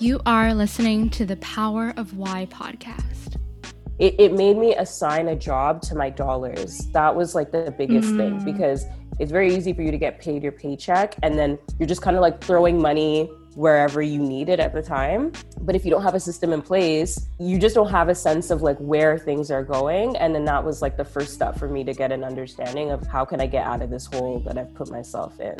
You are listening to the Power of Why podcast. It, it made me assign a job to my dollars. That was like the biggest mm. thing because it's very easy for you to get paid your paycheck and then you're just kind of like throwing money wherever you need it at the time. But if you don't have a system in place, you just don't have a sense of like where things are going. And then that was like the first step for me to get an understanding of how can I get out of this hole that I've put myself in.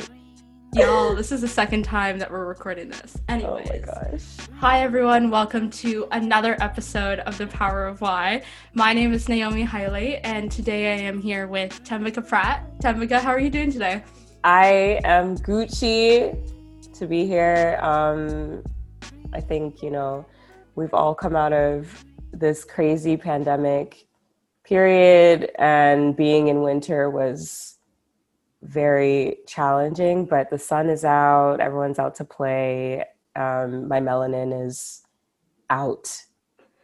Y'all, this is the second time that we're recording this. Anyways. Oh my gosh. Hi everyone, welcome to another episode of The Power of Why. My name is Naomi Hiley, and today I am here with Tembika Pratt. Tembika, how are you doing today? I am Gucci to be here. Um, I think, you know, we've all come out of this crazy pandemic period, and being in winter was very challenging, but the sun is out, everyone's out to play. Um, my melanin is out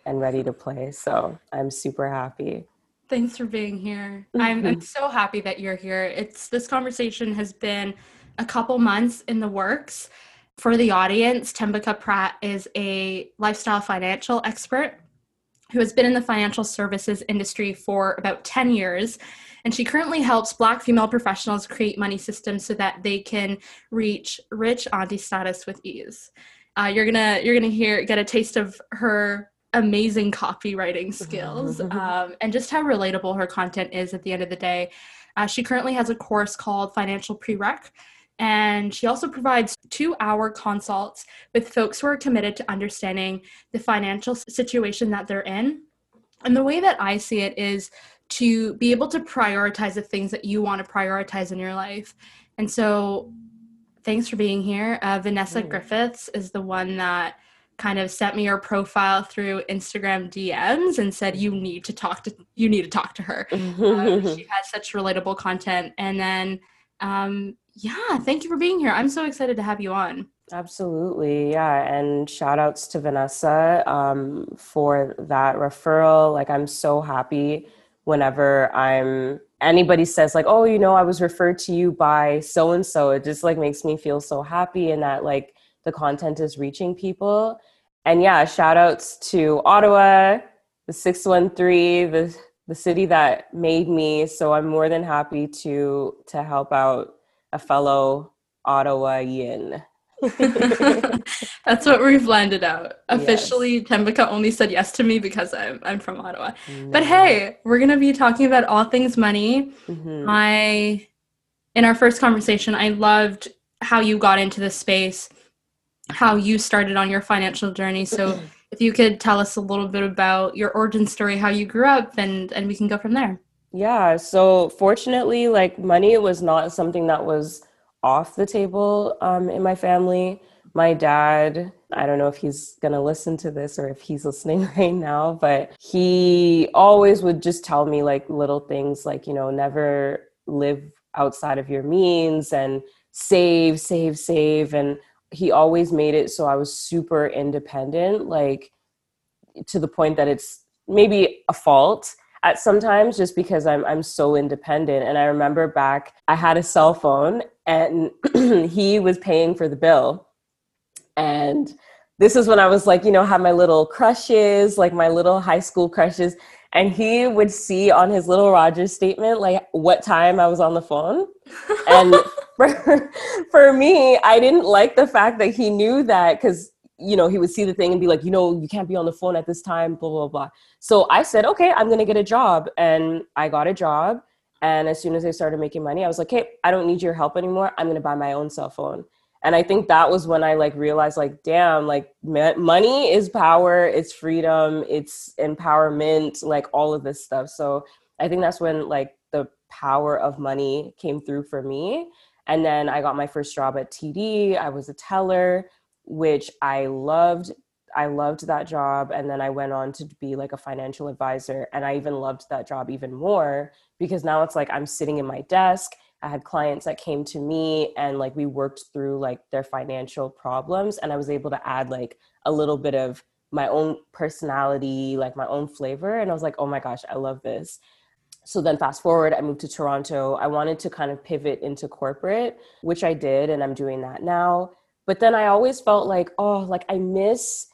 and ready to play. So I'm super happy. Thanks for being here. I'm, I'm so happy that you're here. It's this conversation has been a couple months in the works. For the audience, Tembika Pratt is a lifestyle financial expert who has been in the financial services industry for about 10 years and she currently helps Black female professionals create money systems so that they can reach rich auntie status with ease. Uh, you're gonna you're gonna hear get a taste of her amazing copywriting skills um, and just how relatable her content is at the end of the day. Uh, she currently has a course called Financial Prereq, and she also provides two hour consults with folks who are committed to understanding the financial situation that they're in. And the way that I see it is to be able to prioritize the things that you want to prioritize in your life. And so, thanks for being here. Uh, Vanessa mm. Griffiths is the one that kind of sent me your profile through Instagram DMs and said you need to talk to you need to talk to her. um, she has such relatable content. And then, um, yeah, thank you for being here. I'm so excited to have you on. Absolutely. Yeah. And shout outs to Vanessa um, for that referral. Like, I'm so happy whenever I'm anybody says like, "Oh, you know, I was referred to you by so and so." It just like makes me feel so happy and that like the content is reaching people. And yeah, shout outs to Ottawa, the 613, the the city that made me. So I'm more than happy to to help out a fellow Ottawayan. That's what we've landed out. Officially, yes. Tembika only said yes to me because I'm I'm from Ottawa. No. But hey, we're gonna be talking about all things money. Mm-hmm. My in our first conversation, I loved how you got into this space, how you started on your financial journey. So if you could tell us a little bit about your origin story, how you grew up, and and we can go from there. Yeah. So fortunately, like money was not something that was off the table um, in my family. My dad, I don't know if he's going to listen to this or if he's listening right now, but he always would just tell me like little things like, you know, never live outside of your means and save, save, save. And he always made it so I was super independent, like to the point that it's maybe a fault at sometimes just because I'm I'm so independent. And I remember back I had a cell phone and he was paying for the bill. And this is when I was like, you know, have my little crushes, like my little high school crushes. And he would see on his little Rogers statement, like what time I was on the phone. And for, for me, I didn't like the fact that he knew that because you know, he would see the thing and be like, you know, you can't be on the phone at this time, blah, blah, blah. So I said, okay, I'm going to get a job. And I got a job. And as soon as I started making money, I was like, hey, I don't need your help anymore. I'm going to buy my own cell phone. And I think that was when I like realized, like, damn, like money is power, it's freedom, it's empowerment, like all of this stuff. So I think that's when like the power of money came through for me. And then I got my first job at TD. I was a teller which I loved. I loved that job. And then I went on to be like a financial advisor. And I even loved that job even more because now it's like I'm sitting in my desk. I had clients that came to me and like we worked through like their financial problems. And I was able to add like a little bit of my own personality, like my own flavor. And I was like, oh my gosh, I love this. So then, fast forward, I moved to Toronto. I wanted to kind of pivot into corporate, which I did, and I'm doing that now But then I always felt like, oh, like I miss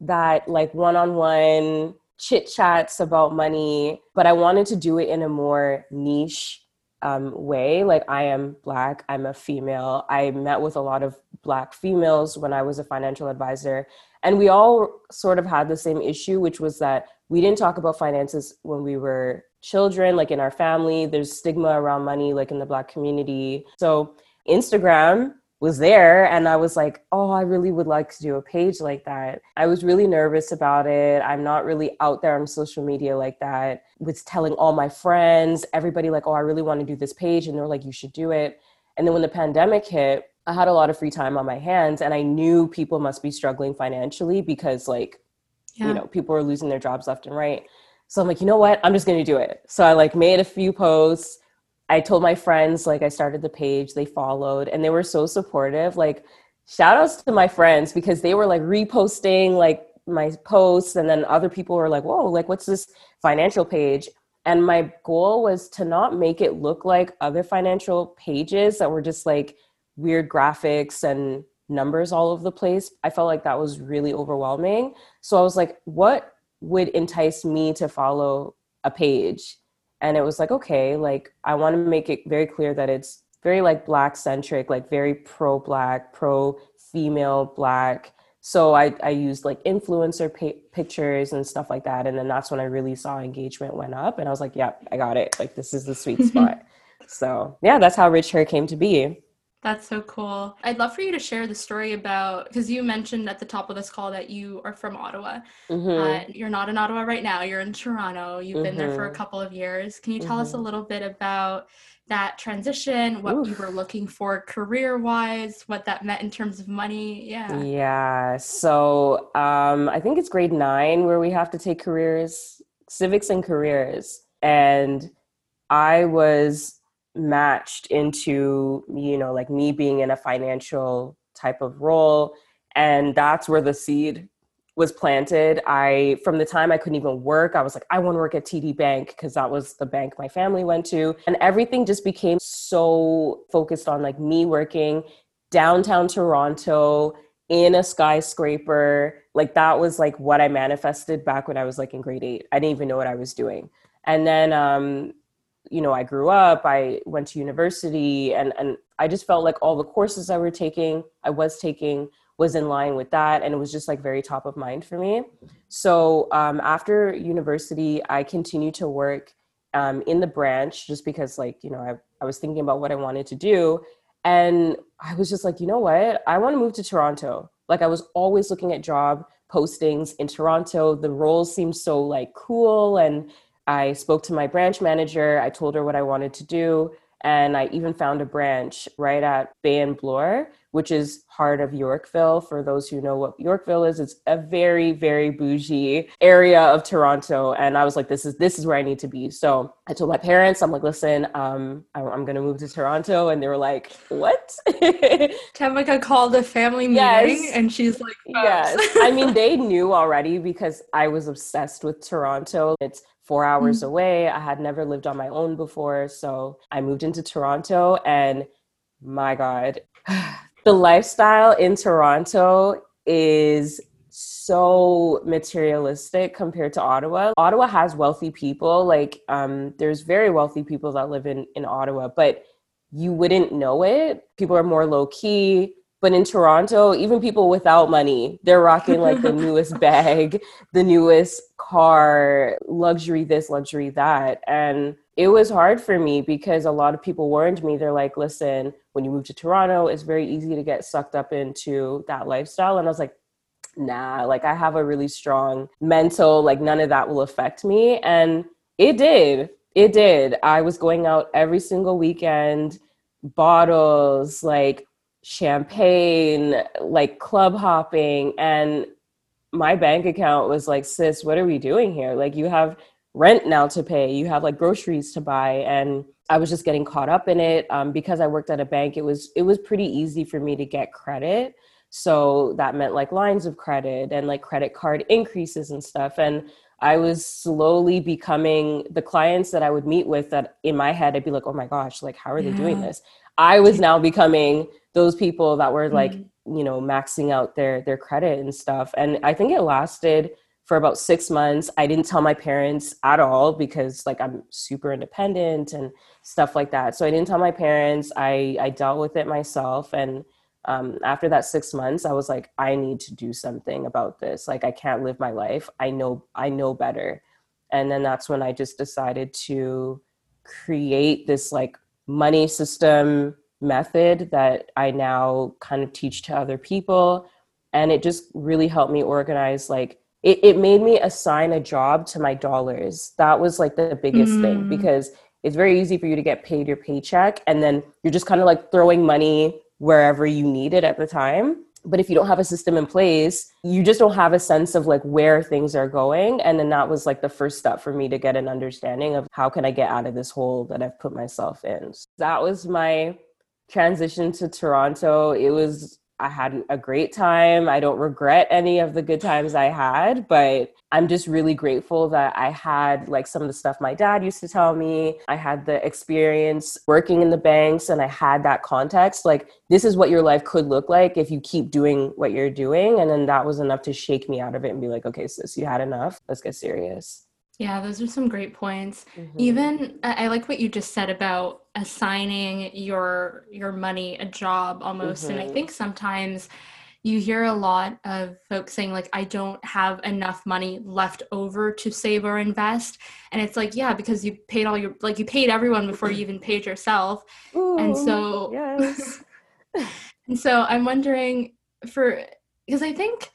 that like one on one chit chats about money, but I wanted to do it in a more niche um, way. Like, I am Black, I'm a female. I met with a lot of Black females when I was a financial advisor. And we all sort of had the same issue, which was that we didn't talk about finances when we were children, like in our family. There's stigma around money, like in the Black community. So, Instagram was there and I was like, oh, I really would like to do a page like that. I was really nervous about it. I'm not really out there on social media like that. Was telling all my friends, everybody like, oh, I really want to do this page and they're like, you should do it. And then when the pandemic hit, I had a lot of free time on my hands and I knew people must be struggling financially because like yeah. you know, people were losing their jobs left and right. So I'm like, you know what? I'm just going to do it. So I like made a few posts I told my friends, like, I started the page, they followed, and they were so supportive. Like, shout outs to my friends because they were like reposting like my posts, and then other people were like, whoa, like, what's this financial page? And my goal was to not make it look like other financial pages that were just like weird graphics and numbers all over the place. I felt like that was really overwhelming. So I was like, what would entice me to follow a page? And it was like okay like i want to make it very clear that it's very like black centric like very pro black pro female black. So i i used like influencer pa- pictures and stuff like that. And then that's when i really saw engagement went up. And i was like yeah i got it. Like this is the sweet spot. So yeah that's how rich hair came to be that's so cool. I'd love for you to share the story about because you mentioned at the top of this call that you are from Ottawa. Mm-hmm. Uh, you're not in Ottawa right now. You're in Toronto. You've mm-hmm. been there for a mm-hmm. couple of years. Can you tell mm-hmm. us a mm-hmm. little bit about that transition? What Oof. you were looking for career wise? What that meant in terms of money? Yeah. Yeah. So um, I think it's grade nine where we have to take careers, civics and careers, and I was matched into you know like me being in a financial type of role and that's where the seed was planted. I from the time i couldn't even work i was like i want to work at td bank because that was the bank my family went to. And everything just became so focused on like me working downtown toronto in a skyscraper. Like that was like what i manifested back when i was like in grade 8 i didn't even know what i was doing. And then um you know, I grew up, I went to university, and, and I just felt like all the courses I were taking, I was taking, was in line with that. And it was just like very top of mind for me. So um, after university, I continued to work um, in the branch just because, like, you know, I, I was thinking about what I wanted to do. And I was just like, you know what? I want to move to Toronto. Like, I was always looking at job postings in Toronto. The roles seemed so like cool and I spoke to my branch manager. I told her what I wanted to do. And I even found a branch right at Bay and Bloor, which is heart of Yorkville. For those who know what Yorkville is, it's a very, very bougie area of Toronto. And I was like, this is this is where I need to be. So I told my parents, I'm like, listen, um, I'm gonna move to Toronto. And they were like, what? Tamika called a family meeting yes. and she's like, yes. I mean, they knew already because I was obsessed with Toronto. It's four hours mm-hmm. away. I had never lived on my own before. So I moved into Toronto, and my God, the lifestyle in Toronto is so materialistic compared to Ottawa. Ottawa has wealthy people. Like, um, there's very wealthy people that live in, in Ottawa, but you wouldn't know it. People are more low key. But in Toronto, even people without money, they're rocking like the newest bag, the newest car, luxury this, luxury that. And it was hard for me because a lot of people warned me. They're like, listen, when you move to Toronto, it's very easy to get sucked up into that lifestyle. And I was like, nah, like I have a really strong mental, like none of that will affect me. And it did. It did. I was going out every single weekend, bottles, like champagne, like club hopping. And my bank account was like, sis, what are we doing here? Like, you have rent now to pay, you have like groceries to buy. And I was just getting caught up in it. Um, because I worked at a bank, it was it was pretty easy for me to get credit. So that meant like lines of credit and like credit card increases and stuff. And I was slowly becoming the clients that I would meet with that in my head, I'd be like, oh my gosh, like, how are they doing this? I was now becoming those people that were like mm-hmm. You know maxing out their their credit and stuff. And i think it lasted for about six months. I didn't tell my parents at all because like i'm super independent and stuff like that. So i didn't tell my parents. I i dealt with it myself. And um, after that six months i was like i need to do something about this. Like i can't live my life. I know i know better. And then that's when i just decided to create this like money system method that i now kind of teach to other people. And it just really helped me organize like it, it made me assign a job to my dollars. That was like the biggest mm. thing because it's very easy for you to get paid your paycheck and then you're just kind of like throwing money wherever you need it at the time. But if you don't have a system in place you just don't have a sense of like where things are going. And then that was like the first step for me to get an understanding of how can i get out of this hole that i've put myself in. So that was my transition to toronto it was I had a great time. I don't regret any of the good times I had, but I'm just really grateful that I had like some of the stuff my dad used to tell me. I had the experience working in the banks and I had that context. Like, this is what your life could look like if you keep doing what you're doing. And then that was enough to shake me out of it and be like, okay, sis, you had enough. Let's get serious. Yeah, those are some great points. Mm-hmm. Even I like what you just said about assigning your your money a job almost. Mm-hmm. And I mm-hmm. think sometimes you hear a lot of folks saying like I don't have enough money left over to save or invest. And it's like, yeah, because you paid all your like you paid everyone before you even paid yourself. Ooh, and so yes. and so I'm wondering for because I think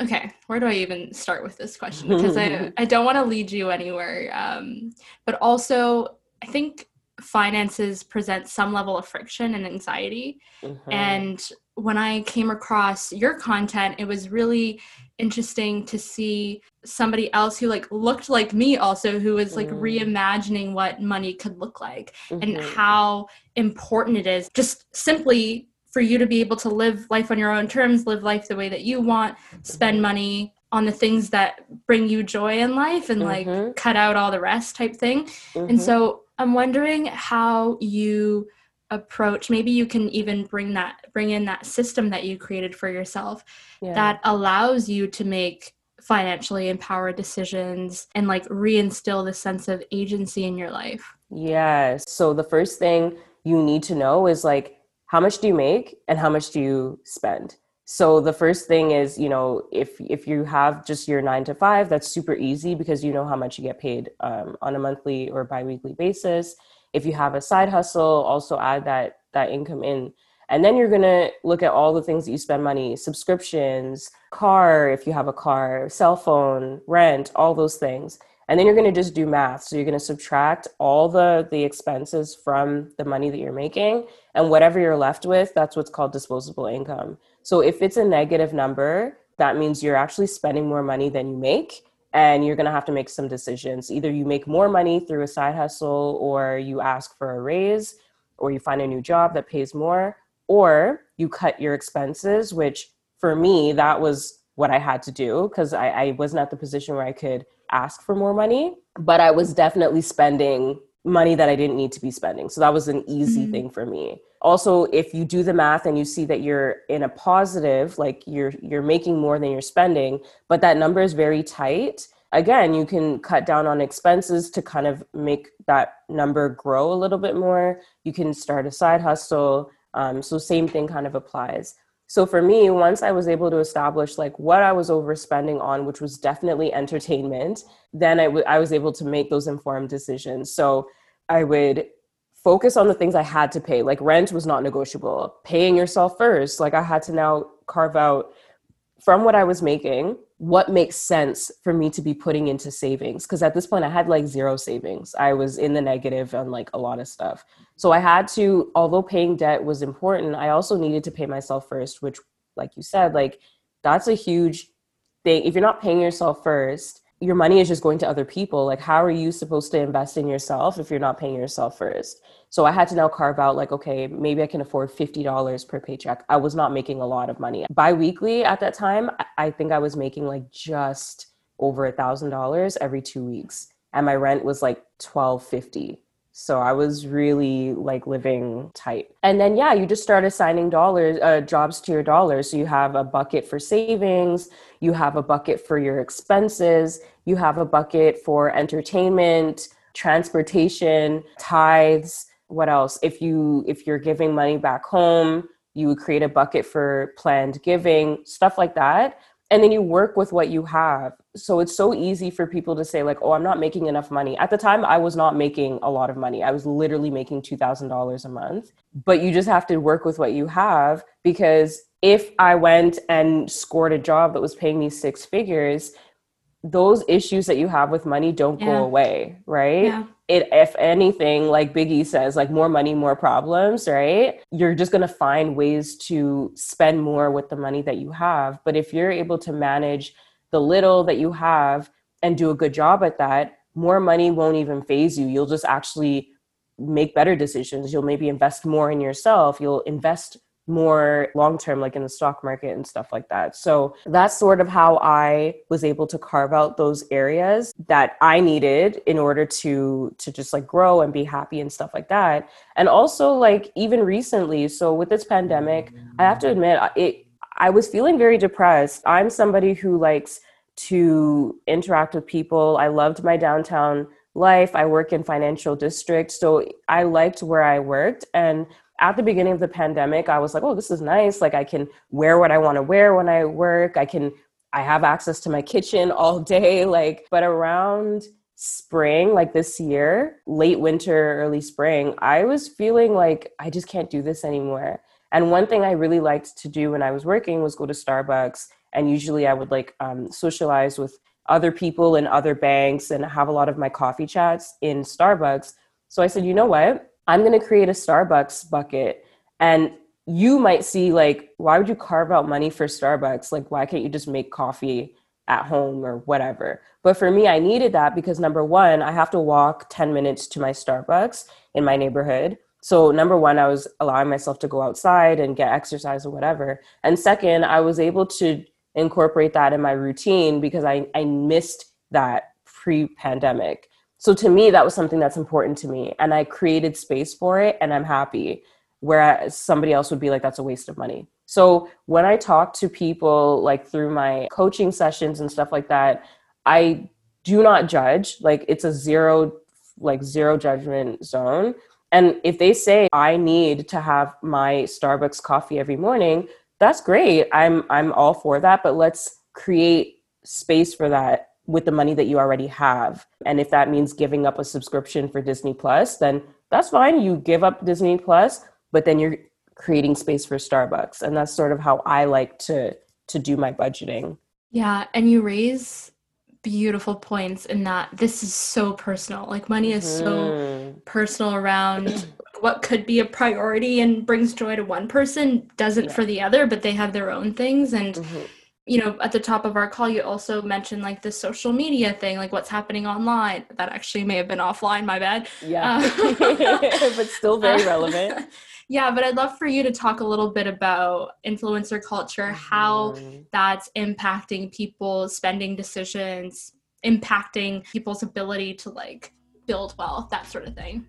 okay where do i even start with this question because i i don't want to lead you anywhere um, but also i think finances present some level of friction and anxiety mm-hmm. and when i came across your content it was really interesting to see somebody else who like looked like me also who was like mm. reimagining what money could look like mm-hmm. and how important it is just simply for you to be able to live life on your own terms, live life the way that you want, spend money on the things that bring you joy in life and mm-hmm. like cut out all the rest type thing. Mm-hmm. And so I'm wondering how you approach maybe you can even bring that bring in that system that you created for yourself yeah. that allows you to make financially empowered decisions and like reinstill the sense of agency in your life. Yeah. So the first thing you need to know is like how much do you make and how much do you spend? So the first thing is you know if if you have just your nine to five that's super easy because you know how much you get paid um, on a monthly or biweekly basis. If you have a side hustle also add that that income in. And then you're going to look at all the things that you spend money subscriptions car if you have a car cell phone rent all those things. And then you're going to just do math. So you're going to subtract all the the expenses from the money that you're making and whatever you're left with that's what's called disposable income. So if it's a negative number that means you're actually spending more money than you make and you're going to have to make some decisions. Either you make more money through a side hustle or you ask for a raise or you find a new job that pays more or you cut your expenses which for me that was what i had to do because I, I wasn't at the position where i could ask for more money, but I was definitely spending money that I didn't need to be spending. So that was an easy mm-hmm. thing for me. Also, if you do the math and you see that you're in a positive, like you're you're making more than you're spending, but that number is very tight, again, you can cut down on expenses to kind of make that number grow a little bit more. You can start a side hustle. Um, so same thing kind of applies. So for me, once I was able to establish like what I was overspending on, which was definitely entertainment, then I, w- I was able to make those informed decisions. So I would focus on the things I had to pay. Like rent was not negotiable. Paying yourself first, like I had to now carve out from what I was making, what makes sense for me to be putting into savings. Because at this point, I had like zero savings. I was in the negative on like a lot of stuff. So I had to, although paying debt was important, I also needed to pay myself first, which, like you said, like that's a huge thing. If you're not paying yourself first, your money is just going to other people. Like, how are you supposed to invest in yourself if you're not paying yourself first? So I had to now carve out, like, okay, maybe I can afford $50 per paycheck. I was not making a lot of money. Bi weekly at that time, I think I was making like just over a $1,000 every two weeks. And my rent was like 1250 So I was really like living tight. And then, yeah, you just start assigning dollars, uh, jobs to your dollars. So you have a bucket for savings, you have a bucket for your expenses, you have a bucket for entertainment, transportation, tithes. What else? If you if you're giving money back home, you would create a bucket for planned giving, stuff like that and then you work with what you have. So it's so easy for people to say like oh i'm not making enough money. At the time i was not making a lot of money. I was literally making $2000 a month. But you just have to work with what you have because if i went and scored a job that was paying me six figures those issues that you have with money don't yeah. go away right? Yeah. It if anything like biggie says like more money more problems right? You're just going to find ways to spend more with the money that you have. But if you're able to manage the little that you have and do a good job at that more money won't even phase you. You'll just actually make better decisions. You'll maybe invest more in yourself. You'll invest more long term like in the stock market and stuff like that. So that's sort of how i was able to carve out those areas that i needed in order to to just like grow and be happy and stuff like that. And also like even recently so with this pandemic i have to admit it i was feeling very depressed. I'm somebody who likes to interact with people. I loved my downtown life. I work in financial district so i liked where i worked. And at the beginning of the pandemic, I was like, oh, this is nice. Like I can wear what I want to wear when I work. I can, I have access to my kitchen all day. Like, but around spring, like this year, late winter, early spring, I was feeling like I just can't do this anymore. And one thing I really liked to do when I was working was go to Starbucks. And usually I would like um, socialize with other people in other banks and have a lot of my coffee chats in Starbucks. So I said, you know what? I'm going to create a Starbucks bucket. And you might see, like, why would you carve out money for Starbucks? Like, why can't you just make coffee at home or whatever? But for me, I needed that because number one, I have to walk 10 minutes to my Starbucks in my neighborhood. So, number one, I was allowing myself to go outside and get exercise or whatever. And second, I was able to incorporate that in my routine because I, I missed that pre pandemic. So to me, that was something that's important to me. And I created space for it and I'm happy. Whereas somebody else would be like, that's a waste of money. So when I talk to people like through my coaching sessions and stuff like that, I do not judge. Like it's a zero, like zero judgment zone. And if they say I need to have my Starbucks coffee every morning, that's great. I'm I'm all for that, but let's create space for that with the money that you already have. And if that means giving up a subscription for Disney Plus, then that's fine. You give up Disney Plus, but then you're creating space for Starbucks. And that's sort of how I like to to do my budgeting. Yeah, and you raise beautiful points in that this is so personal. Like money is mm-hmm. so personal around what could be a priority and brings joy to one person doesn't yeah. for the other, but they have their own things and mm-hmm you know, at the top of our call, you also mentioned like the social media thing, like what's happening online. That actually may have been offline, my bad. Yeah. Uh, but still very relevant. yeah, but I'd love for you to talk a little bit about influencer culture, how mm-hmm. that's impacting people's spending decisions, impacting people's ability to like build wealth, that sort of thing.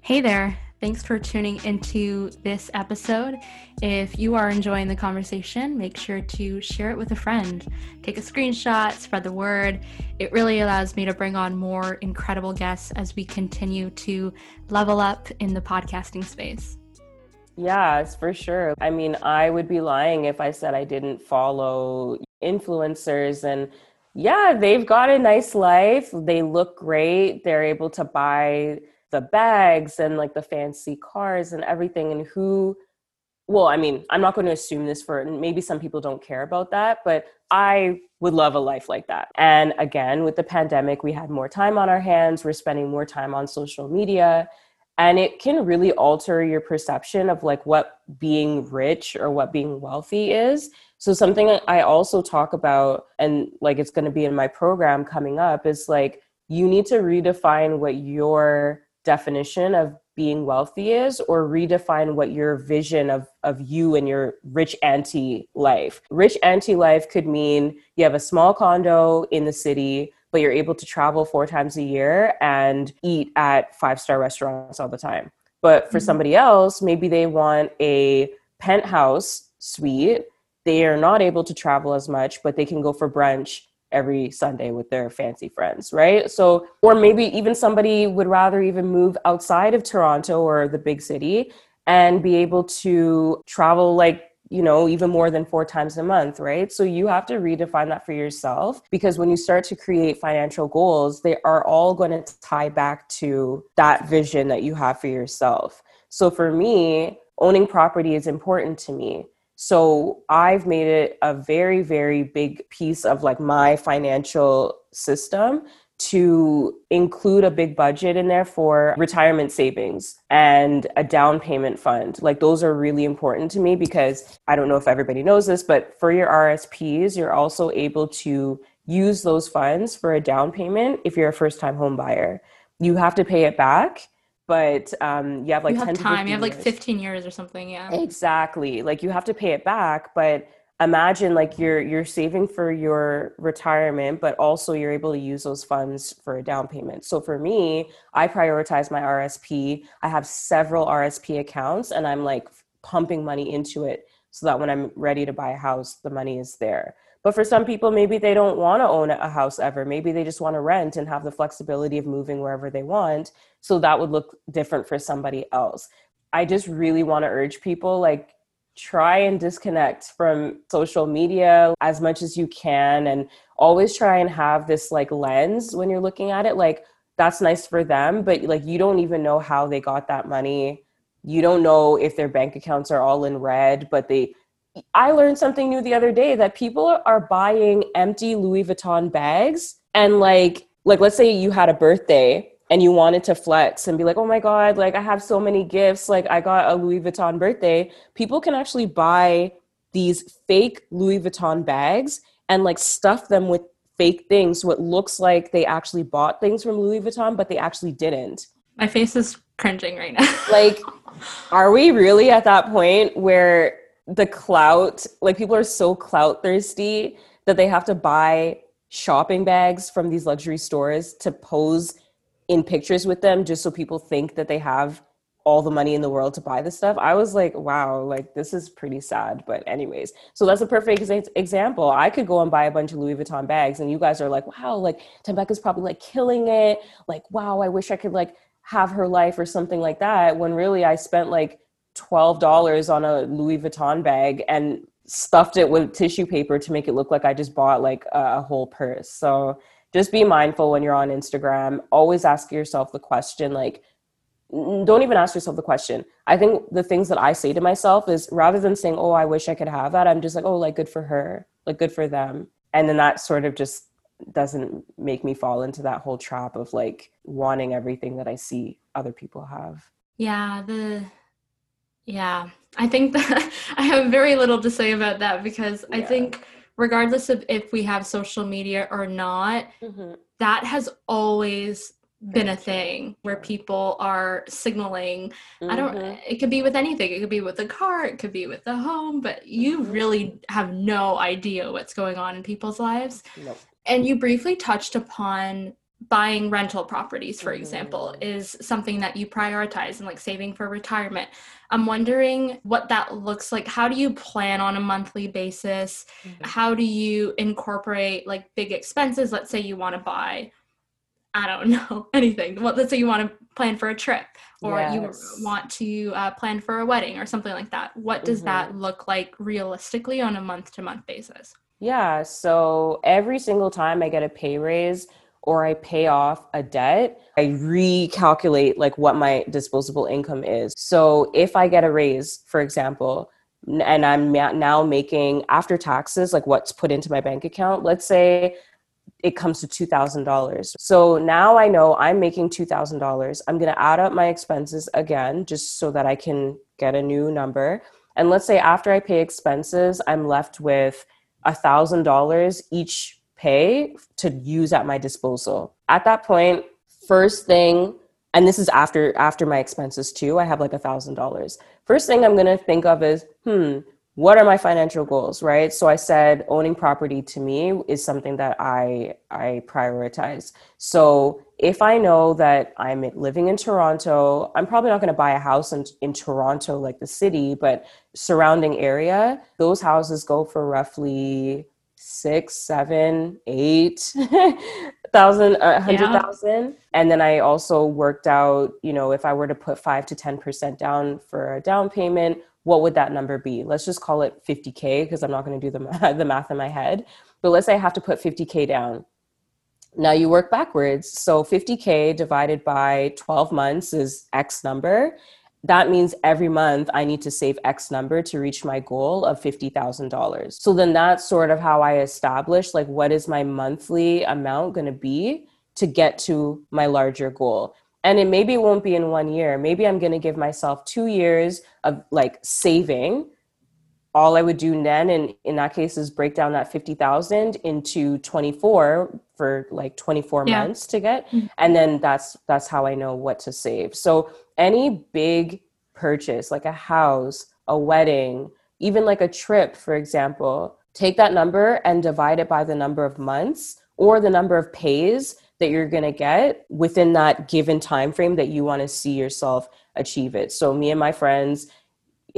Hey there. Thanks for tuning into this episode. If you are enjoying the conversation, make sure to share it with a friend. Take a screenshot, spread the word. It really allows me to bring on more incredible guests as we continue to level up in the podcasting space. It's for sure. I mean, I would be lying if I said I didn't follow influencers and yeah, they've got a nice life. They look great. They're able to buy the bags and like the fancy cars and everything and who well i mean i'm not going to assume this for maybe some people don't care about that but i would love a life like that. And again with the pandemic we had more time on our hands we're spending more time on social media and it can really alter your perception of like what being rich or what being wealthy is. So something i also talk about and like it's going to be in my program coming up is like you need to redefine what your definition of being wealthy is or redefine what your vision of, of you and your rich auntie life. Rich auntie life could mean you have a small condo in the city, but you're able to travel four times a year and eat at five star restaurants all the time. But for mm-hmm. somebody else, maybe they want a penthouse suite. They are not able to travel as much, but they can go for brunch every Sunday with their fancy friends, right? So, or maybe even somebody would rather even move outside of Toronto or the big city and be able to travel like you know, even more than four times a month, right? So you have to redefine that for yourself because when you start to create financial goals, they are all going to tie back to that vision that you have for yourself. So for me, owning property is important to me. So I've made it a very, very big piece of like my financial system to include a big budget in there for retirement savings and a down payment fund. Like those are really important to me because I don't know if everybody knows this, but for your RSPs, you're also able to use those funds for a down payment if you're a first time home buyer. You have to pay it back but um, you have like you have time. You have like 15 years or something. Yeah. Exactly. Like you have to pay it back, but imagine like you're you're saving for your retirement, but also you're able to use those funds for a down payment. So for me, I prioritize my RSP. I have several RSP accounts, and I'm like pumping money into it so that when I'm ready to buy a house, the money is there. But for some people, maybe they don't want to own a house ever. Maybe they just want to rent and have the flexibility of moving wherever they want. So that would look different for somebody else. I just really want to urge people like, try and disconnect from social media as much as you can and always try and have this like lens when you're looking at it like that's nice for them but like you don't even know how they got that money you don't know if their bank accounts are all in red but they I learned something new the other day that people are buying empty Louis Vuitton bags and like like let's say you had a birthday and you wanted to flex and be like, "Oh my god, like I have so many gifts, like I got a Louis Vuitton birthday." People can actually buy these fake Louis Vuitton bags and like stuff them with fake things so it looks like they actually bought things from Louis Vuitton but they actually didn't. My face is cringing right now. like are we really at that point where the clout like people are so clout thirsty that they have to buy shopping bags from these luxury stores to pose in pictures with them just so people think that they have all the money in the world to buy this stuff. I was like, wow, like this is pretty sad. But anyways, so that's a perfect ex- example. I could go and buy a bunch of Louis Vuitton bags, and you guys are like, wow, like Tembeka's probably like killing it. Like, wow, I wish I could like have her life or something like that. When really I spent like $12 on a Louis Vuitton bag and stuffed it with tissue paper to make it look like I just bought like a, whole purse. So just be mindful when you're on Instagram. Always ask yourself the question like, don't even ask yourself the question. I think the things that I say to myself is rather than saying, oh, I wish I could have that, I'm just like, oh, like good for her, like good for them. And then that sort of just doesn't make me fall into that whole trap of like wanting everything that I see other people have. Yeah, the yeah, I think that I have very little to say about that because yeah. I think regardless of if we have social media or not, mm-hmm. that has always been a thing where people are signaling mm-hmm. i don't mm-hmm. it could be with anything it could be with the car it could be with the home but you mm-hmm. really have no idea what's going on in people's lives nope. and you briefly touched upon buying rental properties for mm-hmm. example is something that you prioritize and like saving for retirement i'm wondering what that looks like how do you plan on a monthly basis mm-hmm. how do you incorporate like big expenses let's say you want to buy i don't know anything well, let's say you want to plan for a trip or yes. you want to uh, plan for a wedding or something like that what does mm-hmm. that look like realistically on a month to month basis yeah so every single time i get a pay raise or I pay off a debt, I recalculate like what my disposable income is. So if I get a raise, for example, and I'm now making after taxes, like what's put into my bank account, let's say it comes to $2,000. So now I know I'm making $2,000. I'm going to add up my expenses again, just so that I can get a new number. And let's say after I pay expenses, I'm left with $1,000 each pay to use at my disposal. At that point, first thing, and this is after after my expenses too, I have like a thousand dollars. First thing I'm gonna think of is, hmm, what are my financial goals right so i said owning property to me is something that i i prioritize so if i know that i'm living in toronto i'm probably not going to buy a house in, in toronto like the city but surrounding area those houses go for roughly six seven eight thousand uh, a hundred thousand and then i also worked out you know if i were to put five to ten percent down for a down payment what would that number be? Let's just call it 50K because I'm not going to do the the math in my head. But let's say I have to put 50K down. Now you work backwards. So 50K divided by 12 months is X number. That means every month I need to save X number to reach my goal of $50,000. So then that's sort of how I establish like what is my monthly amount going to be to get to my larger goal and it maybe won't be in one year maybe i'm going to give myself two years of like saving all i would do then and in that case is break down that 50000 into 24 for like 24 yeah. months to get mm-hmm. and then that's that's how i know what to save so any big purchase like a house a wedding even like a trip for example take that number and divide it by the number of months or the number of pays that you're going to get within that given time frame that you want to see yourself achieve it so me and my friends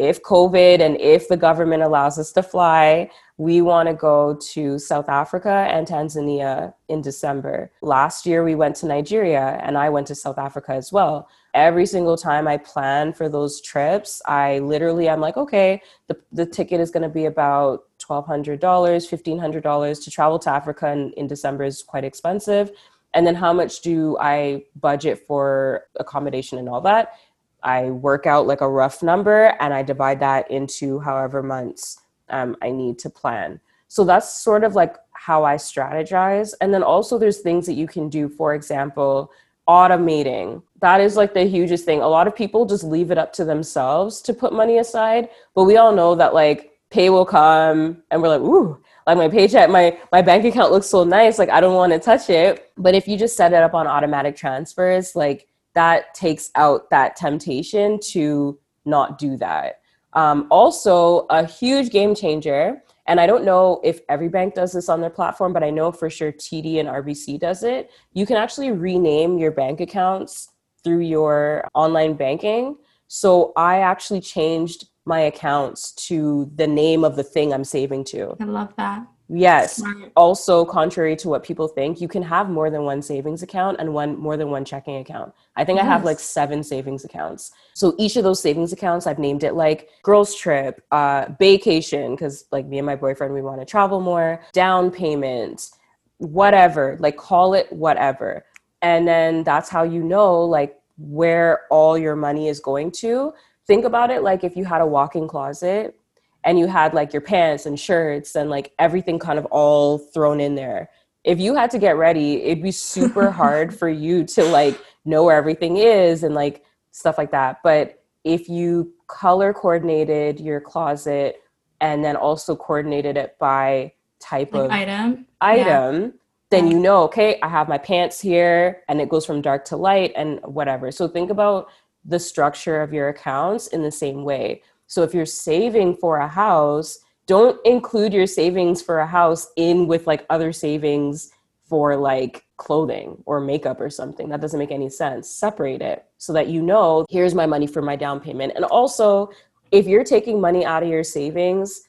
if covid and if the government allows us to fly we want to go to south africa and tanzania in december. Last year we went to nigeria and i went to south africa as well. Every single time i plan for those trips i literally i'm like okay the, the ticket is going to be about $1200 $1500 to travel to africa in, in december is quite expensive. And then how much do i budget for accommodation and all that i work out like a rough number and i divide that into however months um, i need to plan. So that's sort of like how i strategize. And then also there's things that you can do for example automating. That is like the hugest thing. A lot of people just leave it up to themselves to put money aside but we all know that like pay will come and we're like ooh like my paycheck my my bank account looks so nice like i don't want to touch it. But if you just set it up on automatic transfers like that takes out that temptation to not do that um, also a huge game changer and i don't know if every bank does this on their platform but i know for sure td and rbc does it you can actually rename your bank accounts through your online banking so i actually changed my accounts to the name of the thing I'm saving to. I love that. Yes. Smart. Also, contrary to what people think, you can have more than one savings account and one more than one checking account. I think yes. I have like seven savings accounts. So each of those savings accounts, I've named it like girls trip, uh, vacation, because like me and my boyfriend, we want to travel more, down payment, whatever. Like call it whatever. And then that's how you know like where all your money is going to think about it like if you had a walk-in closet and you had like your pants and shirts and like everything kind of all thrown in there if you had to get ready it'd be super hard for you to like know where everything is and like stuff like that but if you color coordinated your closet and then also coordinated it by type like of item item yeah. then you know okay i have my pants here and it goes from dark to light and whatever so think about the structure of your accounts in the same way. So if you're saving for a house, don't include your savings for a house in with like other savings for like clothing or makeup or something. That doesn't make any sense. Separate it so that you know here's my money for my down payment. And also, if you're taking money out of your savings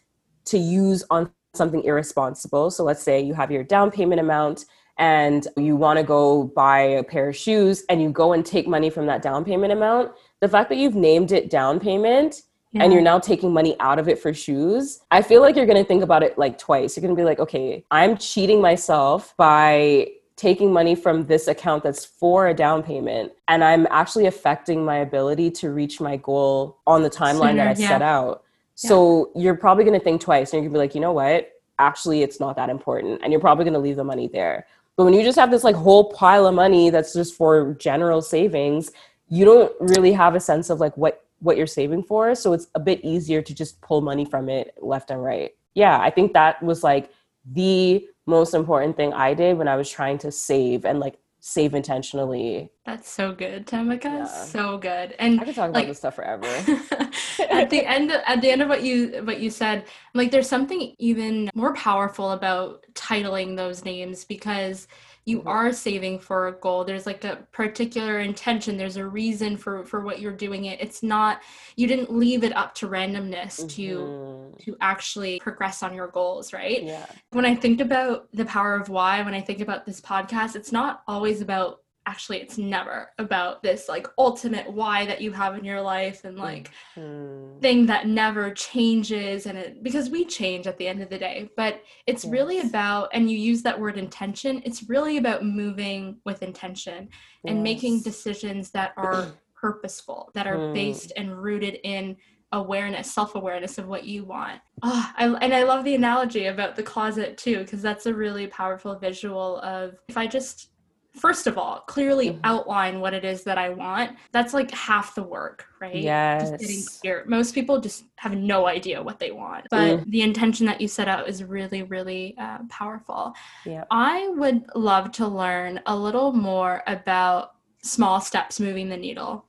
to use on something irresponsible, so let's say you have your down payment amount and you want to go buy a pair of shoes and you go and take money from that down payment amount, the fact that you've named it down payment yeah. and you're now taking money out of it for shoes, I feel like you're going to think about it like twice. You're going to be like, okay, I'm cheating myself by taking money from this account that's for a down payment and I'm actually affecting my ability to reach my goal on the timeline Sooner, that I yeah. set out. So yeah. you're probably going to think twice and you're going to be like, you know what? Actually, it's not that important. And you're probably going to leave the money there. But when you just have this like whole pile of money that's just for general savings, you don't really have a sense of like what what you're saving for. So it's a bit easier to just pull money from it left and right. Yeah, I think that was like the most important thing I did when I was trying to save and like save intentionally. That's so good, Tamika. Yeah. So good. And I could talk like, about this stuff forever. at the end at the end of what you what you said, like there's something even more powerful about titling those names because you mm-hmm. are saving for a goal. There's like a particular intention. There's a reason for for what you're doing it. It's not you didn't leave it up to randomness mm-hmm. to to actually progress on your goals right? Yeah. When i think about the power of why when i think about this podcast it's not always about actually it's never about this like ultimate why that you have in your life and like mm-hmm. thing that never changes and it because we change at the end of the day but it's yes. really about and you use that word intention it's really about moving with intention yes. and making decisions that are purposeful that are mm. based and rooted in awareness self-awareness of what you want oh, I, and i love the analogy about the closet too because that's a really powerful visual of if i just first of all, clearly mm-hmm. outline what it is that I want. That's like half the work, right? Yes. Just getting clear. Most people just have no idea what they want, but mm. the intention that you set out is really, really uh, powerful. Yeah. I would love to learn a little more about small steps moving the needle.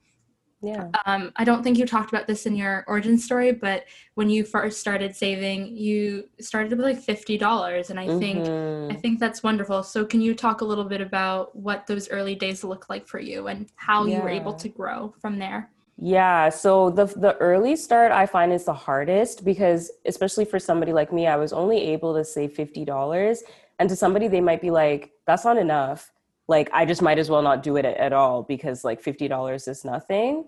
Yeah. Um, I don't think you talked about this in your origin story, but when you first started saving, you started with like fifty dollars, and I mm-hmm. think I think that's wonderful. So, can you talk a little bit about what those early days looked like for you and how yeah. you were able to grow from there? Yeah, so the the early start I find is the hardest because especially for somebody like me, I was only able to save fifty dollars, and to somebody they might be like, "That's not enough." Like I just might as well not do it at all because like $50 is nothing.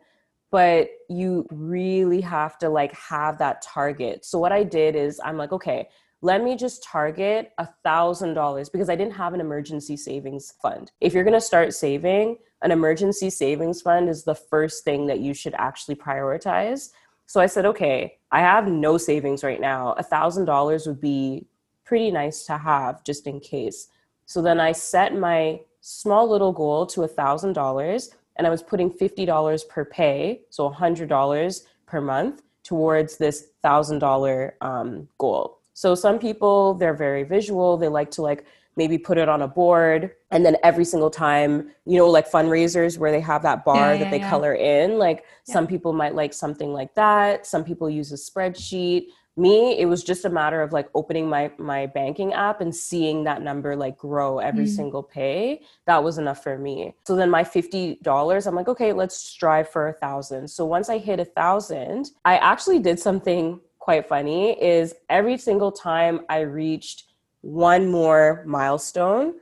But you really have to like have that target. So what I did is I'm like, okay, let me just target a thousand dollars because I didn't have an emergency savings fund. If you're gonna start saving, an emergency savings fund is the first thing that you should actually prioritize. So I said, okay, I have no savings right now. A thousand dollars would be pretty nice to have just in case. So then I set my small little goal to a thousand dollars and I was putting fifty dollars per pay, so a hundred dollars per month towards this thousand dollar um, goal. So some people they're very visual. They like to like maybe put it on a board. And then every single time you know like fundraisers where they have that bar yeah, yeah, that they yeah. color in like some people might like something like that. Some people use a spreadsheet. Me it was just a matter of like opening my my banking app and seeing that number like grow every mm. single pay. That was enough for me. So then my $50 i'm like okay let's strive for a thousand. So once i hit a thousand i actually did something quite funny is every single time i reached one more milestone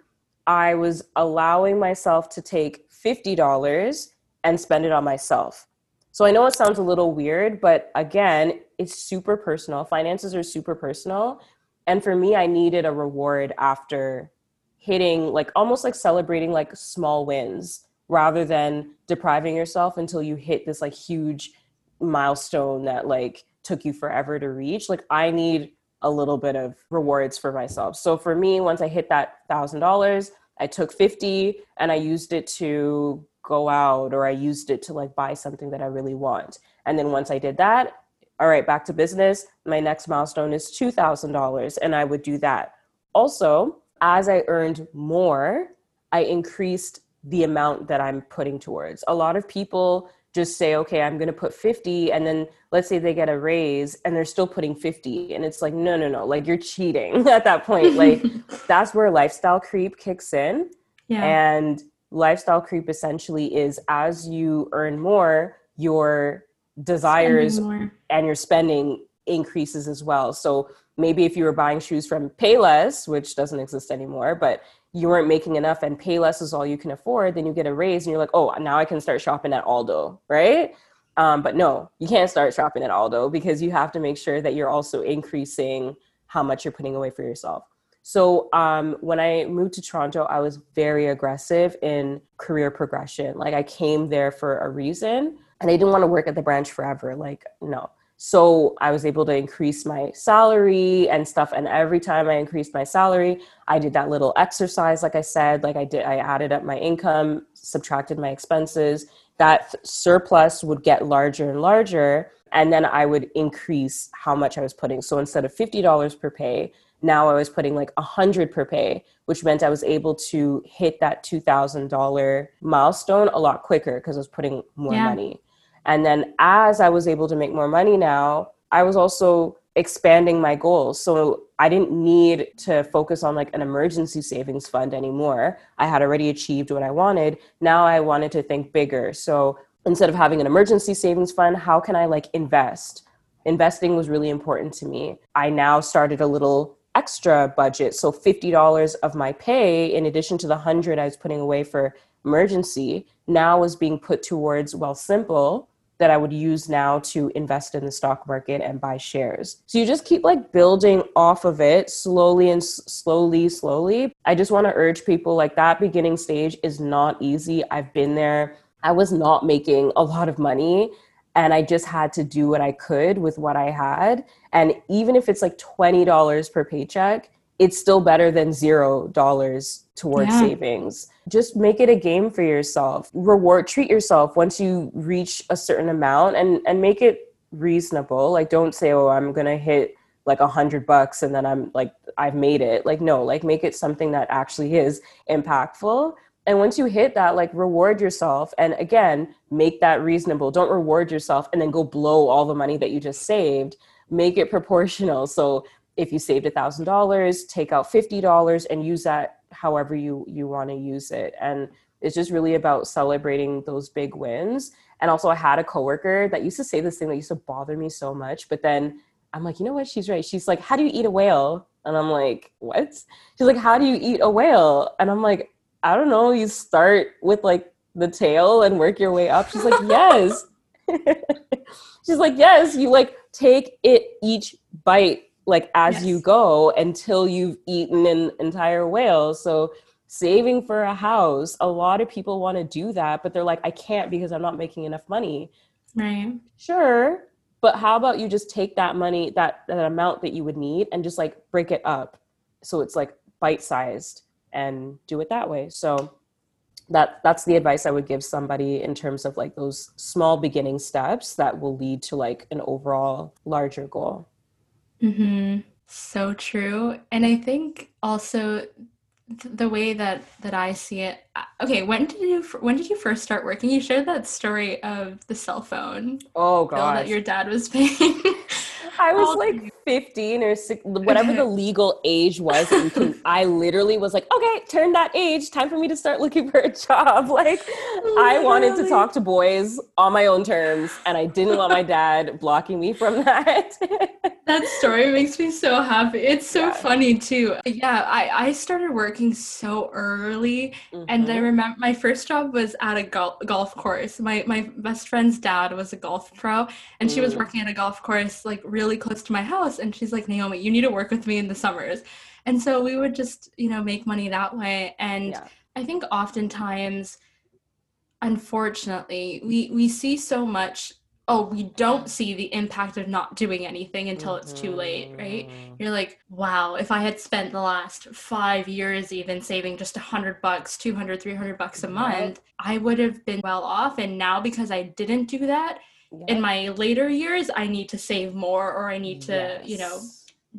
i was allowing myself to take $50 and spend it on myself so I know it sounds a little weird, but again, it's super personal. Finances are super personal. And for me, I needed a reward after hitting, like almost like celebrating like small wins rather than depriving yourself until you hit this like huge milestone that like took you forever to reach. Like I need a little bit of rewards for myself. So for me, once I hit that thousand dollars, I took 50 and I used it to go out or I used it to like buy something that I really want. And then once I did that, all right, back to business. My next milestone is $2,000 and I would do that. Also, as I earned more, I increased the amount that I'm putting towards. A lot of people just say, okay, I'm going to put 50. And then let's say they get a raise and they're still putting 50. And it's like, no, no, no, like you're cheating at that point. Like that's where lifestyle creep kicks in. Yeah. And lifestyle creep essentially is as you earn more, your desires and your spending increases as well. So maybe if you were buying shoes from Payless, which doesn't exist anymore, but you weren't making enough and Payless is all you can afford, then you get a raise and you're like, oh, now I can start shopping at Aldo, right? Um, but no, you can't start shopping at Aldo because you have to make sure that you're also increasing how much you're putting away for yourself. So um, when I moved to Toronto, I was very aggressive in career progression. Like I came there for a reason, and I didn't want to work at the branch forever. Like no. So I was able to increase my salary and stuff. And every time I increased my salary, I did that little exercise, like I said, like I did, I added up my income, subtracted my expenses. That surplus would get larger and larger. And then I would increase how much I was putting. So instead of $50 per pay, now I was putting like a hundred per pay, which meant I was able to hit that two thousand dollar milestone a lot quicker because I was putting more yeah. money. And then as I was able to make more money now, I was also expanding my goals. So I didn't need to focus on like an emergency savings fund anymore. I had already achieved what I wanted. Now I wanted to think bigger. So instead of having an emergency savings fund, how can I like invest? Investing was really important to me. I now started a little extra budget. So $50 of my pay, in addition to the 100 I was putting away for emergency, now was being put towards Wealthsimple that I would use now to invest in the stock market and buy shares. So you just keep like building off of it slowly and s- slowly, slowly. I just want to urge people like that beginning stage is not easy. I've been there. I was not making a lot of money and I just had to do what I could with what I had. And even if it's like $20 per paycheck, it's still better than zero dollars towards yeah. savings. Just make it a game for yourself. Reward, treat yourself once you reach a certain amount and, and make it reasonable. Like, don't say, oh, I'm going to hit like a hundred bucks and then I'm like, I've made it. Like, no, like make it something that actually is impactful. And once you hit that, like reward yourself. And again, make that reasonable. Don't reward yourself and then go blow all the money that you just saved. Make it proportional. So if you saved a thousand dollars take out fifty dollars and use that however you you want to use it. And it's just really about celebrating those big wins. And also i had a coworker that used to say this thing that used to bother me so much but then i'm like you know what? She's right. She's like how do you eat a whale? And i'm like what? She's like how do you eat a whale? And i'm like i don't know. You start with like the tail and work your way up. She's like yes. She's like yes you like take it each bite like as yes. you go until you've eaten an entire whale. So saving for a house, a lot of people want to do that, but they're like, I can't because I'm not making enough money. Right. Sure. But how about you just take that money, that, that amount that you would need and just like break it up so it's like bite sized and do it that way. So that that's the advice I would give somebody in terms of like those small beginning steps that will lead to like an overall larger goal. Mm-hmm. So true. And I think also the way that that I see it. Uh, okay, when did you when did you first start working? You shared that story of the cell phone. Oh god, that your dad was paying. I was like 15 or six, whatever the legal age was. Can, I literally was like, okay, turn that age. Time for me to start looking for a job. Like, literally. I wanted to talk to boys on my own terms, and I didn't want my dad blocking me from that. that story makes me so happy. It's so yeah. funny too. Yeah, I, I started working so early, mm-hmm. and I mm-hmm. remember my first job was at a golf, golf course. My my best friend's dad was a golf pro, and mm. she was mm. working at a golf course like really close to my house and she's like naomi you need to work with me in the summers. And so we would just you know make money that way. And yeah. i think oftentimes unfortunately we we see so much oh we don't see the impact of not doing anything until it's too late right? Mm-hmm. you're like wow if i had spent the last five years even saving just a hundred bucks 200 300 bucks a month i would have been well off. And now because i didn't do that in my later years i need to save more or i need to yes. you know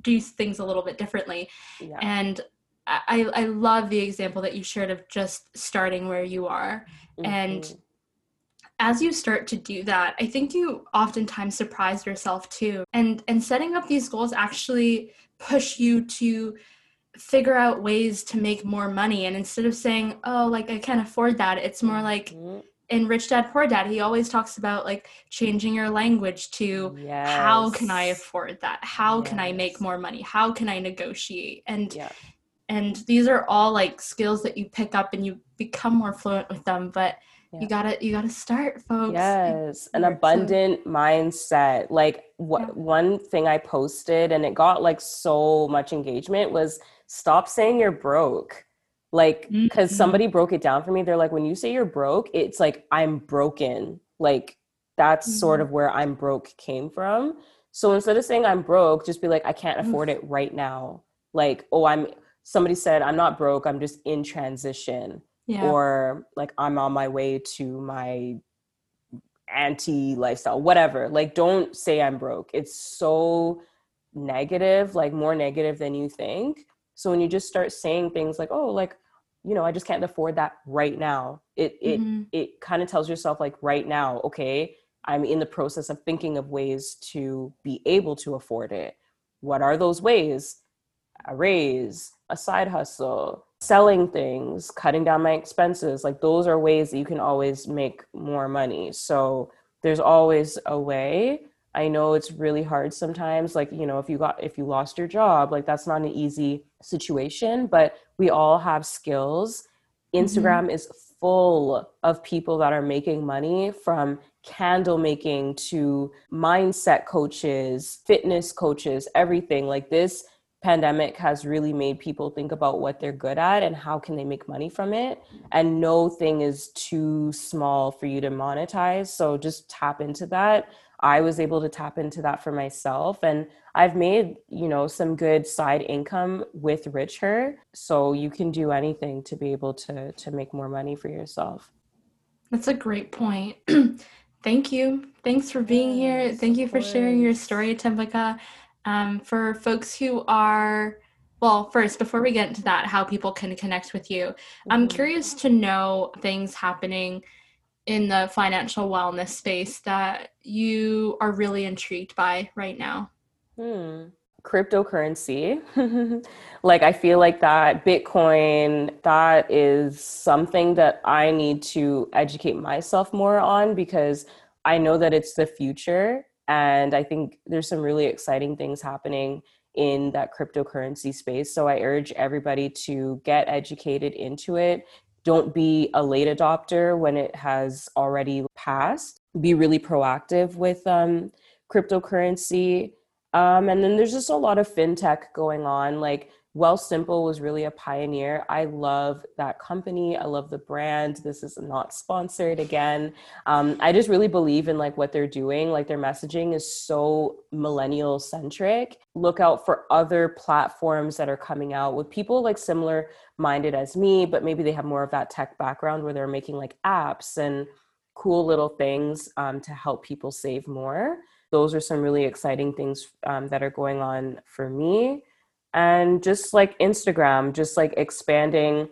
do things a little bit differently yeah. and I, I love the example that you shared of just starting where you are mm-hmm. and as you start to do that i think you oftentimes surprise yourself too and and setting up these goals actually push you to figure out ways to make more money and instead of saying oh like i can't afford that it's more like mm-hmm in Rich Dad Poor Dad, he always talks about like changing your language to yes. how can I afford that? How yes. can I make more money? How can I negotiate? And yeah. and these are all like skills that you pick up and you become more fluent with them, but yeah. you gotta you gotta start folks yes an abundant mindset like what yeah. one thing i posted and it got like so much engagement was stop saying you're broke like because mm-hmm. somebody broke it down for me they're like when you say you're broke it's like i'm broken like that's mm-hmm. sort of where i'm broke came from so instead of saying i'm broke just be like i can't afford it right now like oh i'm somebody said i'm not broke i'm just in transition yeah. or like i'm on my way to my anti lifestyle whatever like don't say i'm broke it's so negative, like more negative than you think. So when you just start saying things like, "Oh, like you know, I just can't afford that right now," it it mm-hmm. it kind of tells yourself like, right now, okay, I'm in the process of thinking of ways to be able to afford it. What are those ways? A raise, a side hustle, selling things, cutting down my expenses. Like those are ways that you can always make more money. So there's always a way. I know it's really hard sometimes like you know if you got if you lost your job like that's not an easy situation but we all have skills. Mm-hmm. Instagram mm-hmm. is full of people that are making money from candle making to mindset coaches, fitness coaches, everything. Like this pandemic has really made people think about what they're good at and how can they make money from it and no thing is too small for you to monetize so just tap into that i was able to tap into that for myself and i've made you know some good side income with Richer so you can do anything to be able to to make more money for yourself. That's a great point. Thank you. Thanks for being yes, here. Thank you for sharing your story Tembaka um, for folks who are well first before we get into that how people can connect with you mm-hmm. i'm curious to know things happening in the financial wellness space that you are really intrigued by right now hmm. cryptocurrency like i feel like that bitcoin that is something that i need to educate myself more on because i know that it's the future and I think there's some really exciting things happening in that cryptocurrency space. So I urge everybody to get educated into it. Don't be a late adopter when it has already passed. Be really proactive with um, cryptocurrency. Um, and then there's just a lot of fintech going on. Like Wealthsimple was really a pioneer. I love that company. I love the brand. This is not sponsored again. Um, I just really believe in like what they're doing. Like their messaging is so millennial centric. Look out for other platforms that are coming out with people like similar minded as me, but maybe they have more of that tech background where they're making like apps and cool little things um, to help people save more. Those are some really exciting things um, that are going on for me and just like Instagram, just like expanding.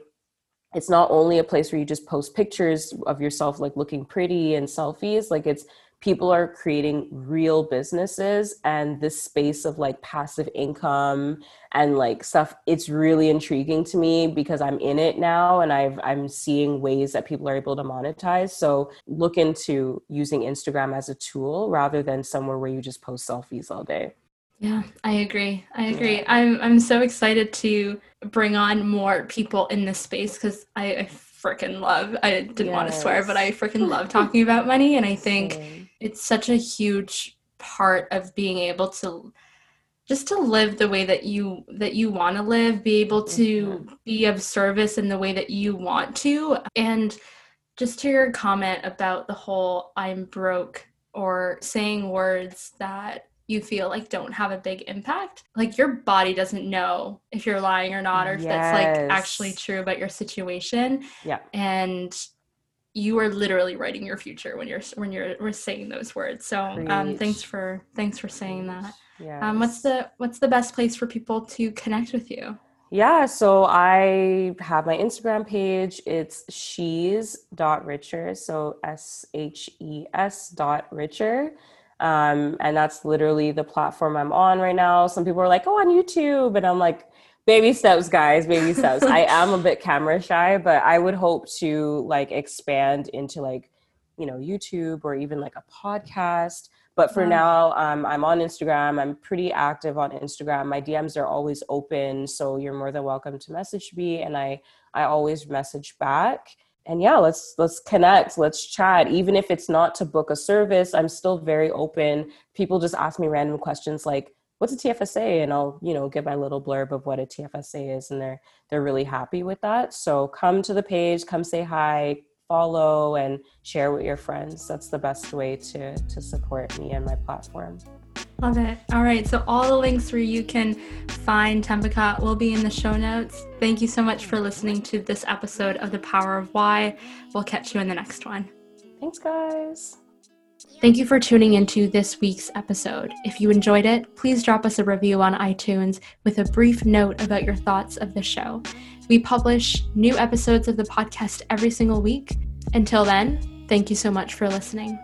It's not only a place where you just post pictures of yourself like looking pretty and selfies, like it's people are creating real businesses and this space of like passive income and like stuff it's really intriguing to me because i'm in it now and i've i'm seeing ways that people are able to monetize so look into using instagram as a tool rather than somewhere where you just post selfies all day yeah, I agree. I agree. Yeah. I'm I'm so excited to bring on more people in this space because I, I freaking love. I didn't yes. want to swear, but I freaking love talking about money, and I think. It's such a huge part of being able to just to live the way that you that you want to live be able to mm-hmm. be of service in the way that you want to and just to your comment about the whole i'm broke or saying words that you feel like don't have a big impact like your body doesn't know if you're lying or not or if yes. that's like actually true about your situation yeah and you are literally writing your future when you're when you're saying those words so um, thanks for thanks for saying that yes. um, what's the what's the best place for people to connect with you yeah, so I have my Instagram page. It's she's dot richer. So S H E S dot richer. Um, and that's literally the platform I'm on right now. Some people are like, oh, on YouTube. And I'm like, baby steps, guys, baby steps. I am a bit camera shy, but I would hope to like expand into like, you know, YouTube or even like a podcast. But for now, um, I'm on Instagram. I'm pretty active on Instagram. My DMs are always open, so you're more than welcome to message me, and I I always message back and yeah let's let's connect let's chat even if it's not to book a service i'm still very open people just ask me random questions like what's a tfsa and i'll you know give my little blurb of what a tfsa is and they're they're really happy with that so come to the page come say hi follow and share with your friends that's the best way to to support me and my platform Love it. All right. So, all the links where you can find Tembaka will be in the show notes. Thank you so much for listening to this episode of The Power of Why. We'll catch you in the next one. Thanks, guys. Thank you for tuning into this week's episode. If you enjoyed it, please drop us a review on iTunes with a brief note about your thoughts of the show. We publish new episodes of the podcast every single week. Until then, thank you so much for listening.